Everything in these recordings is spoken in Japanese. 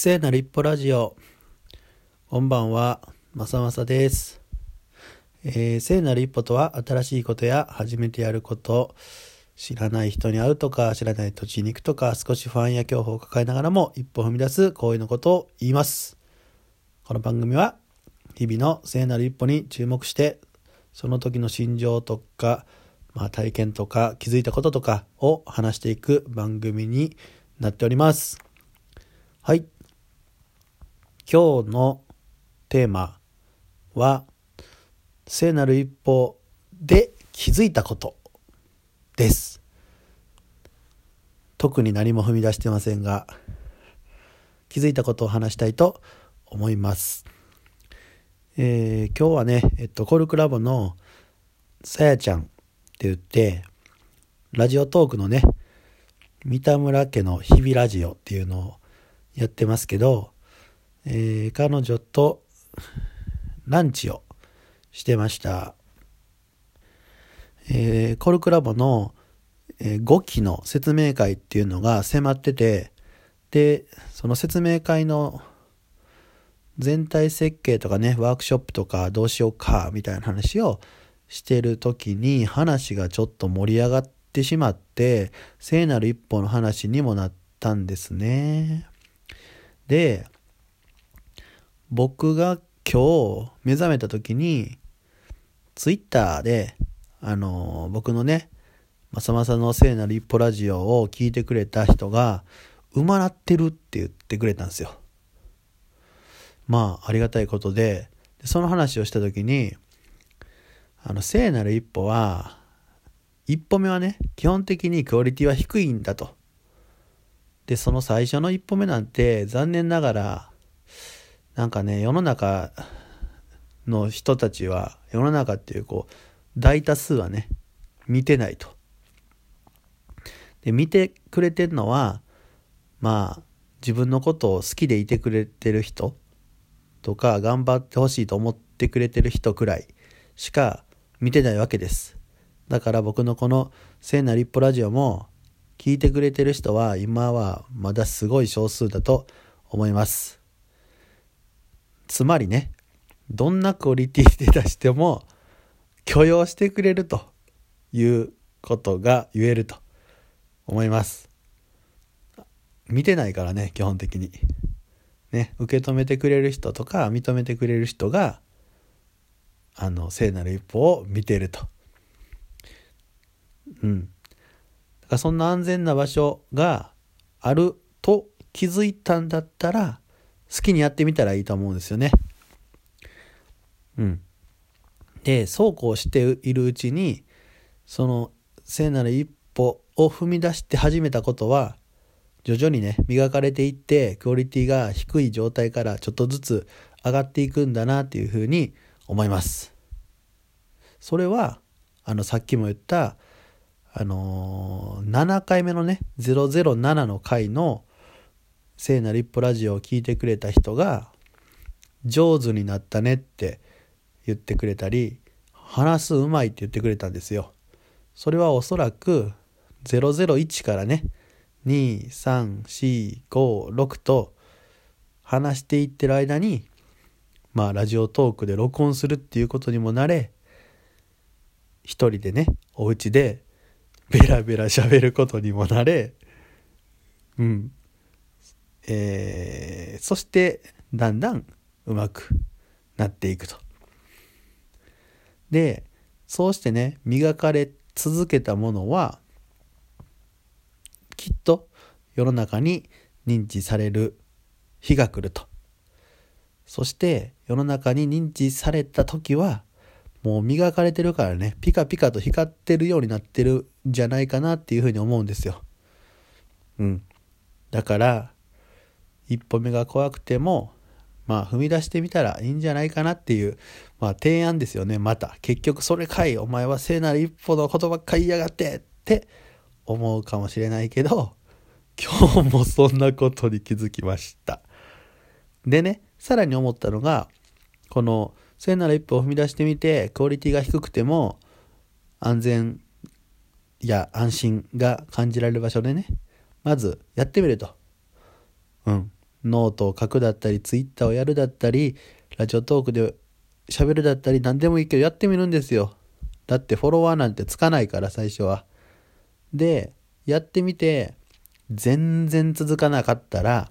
聖なる一歩ラジオ。こんばんは、まさまさです。えー聖なる一歩とは、新しいことや初めてやること、知らない人に会うとか、知らない土地に行くとか、少し不安や恐怖を抱えながらも一歩踏み出す行為のことを言います。この番組は、日々の聖なる一歩に注目して、その時の心情とか、まあ、体験とか気づいたこととかを話していく番組になっております。はい。今日のテーマは、聖なる一歩で気づいたことです。特に何も踏み出してませんが、気づいたことを話したいと思います。えー今日はね、えっと、コルクラボのさやちゃんって言って、ラジオトークのね、三田村家の日々ラジオっていうのをやってますけど、えー彼女とランチをしてました。えーコルクラボの、え5期の説明会っていうのが迫ってて、で、その説明会の全体設計とかね、ワークショップとかどうしようか、みたいな話をしてる時に話がちょっと盛り上がってしまって、聖なる一歩の話にもなったんですね。で、僕が今日目覚めた時に、ツイッターで、あの、僕のね、まさまさの聖なる一歩ラジオを聞いてくれた人が、うまなってるって言ってくれたんですよ。まあ、ありがたいことで、でその話をした時に、あの、聖なる一歩は、一歩目はね、基本的にクオリティは低いんだと。で、その最初の一歩目なんて、残念ながら、なんかね、世の中の人たちは、世の中っていう、こう、大多数はね、見てないと。で、見てくれてるのは、まあ、自分のことを好きでいてくれてる人とか、頑張ってほしいと思ってくれてる人くらいしか見てないわけです。だから僕のこの聖なる一歩ラジオも聞いてくれてる人は今はまだすごい少数だと思います。つまりね、どんなクオリティで出しても許容してくれるということが言えると思います。見てないからね、基本的に。ね、受け止めてくれる人とか認めてくれる人が、あの、聖なる一歩を見てると。うん。だからそんな安全な場所があると気づいたんだったら、好きにやってみたらいいと思うんですよね。うん。で、そうこうしているうちに、その聖なる一歩を踏み出して始めたことは、徐々にね、磨かれていって、クオリティが低い状態からちょっとずつ上がっていくんだなっていうふうに思います。それは、あの、さっきも言った、あのー7回目のね、007の回の聖なる一歩ラジオを聞いてくれた人が、上手になったねって言ってくれたり、話すうまいって言ってくれたんですよ。それはおそらく001からね、2、3、4、5、6と話していってる間に、まあラジオトークで録音するっていうことにもなれ、一人でね、お家でベラベラ喋ることにもなれ、うん。えー、そしてだんだん上手くなっていくと。で、そうしてね、磨かれ続けたものは、きっと世の中に認知される日が来ると。そして世の中に認知された時はもう磨かれてるからねピカピカと光ってるようになってるんじゃないかなっていうふうに思うんですよ。うん。だから一歩目が怖くてもまあ踏み出してみたらいいんじゃないかなっていうまあ提案ですよねまた結局それかいお前は聖なる一歩のことばっか言いやがってって思うかもしれないけど 今日もそんなことに気づきました。でねさらに思ったのがこの聖なる一歩を踏み出してみてクオリティが低くても安全や安心が感じられる場所でねまずやってみると。うん。ノートを書くだったり、ツイッターをやるだったり、ラジオトークで喋るだったり、何でもいいけどやってみるんですよ。だってフォロワーなんてつかないから、最初は。で、やってみて、全然続かなかったら、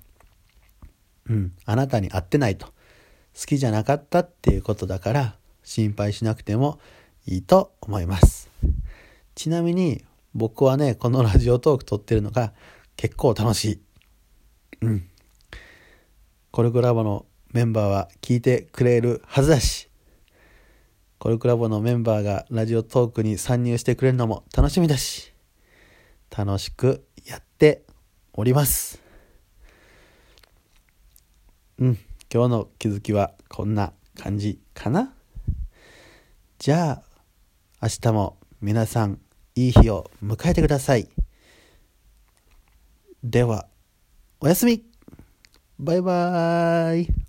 うん、あなたに合ってないと。好きじゃなかったっていうことだから、心配しなくてもいいと思います。ちなみに、僕はね、このラジオトーク撮ってるのが結構楽しい。うん。コルクラボのメンバーは聞いてくれるはずだし、コルクラボのメンバーがラジオトークに参入してくれるのも楽しみだし、楽しくやっております。うん、今日の気づきはこんな感じかなじゃあ、明日も皆さんいい日を迎えてください。では、おやすみバイバーイ。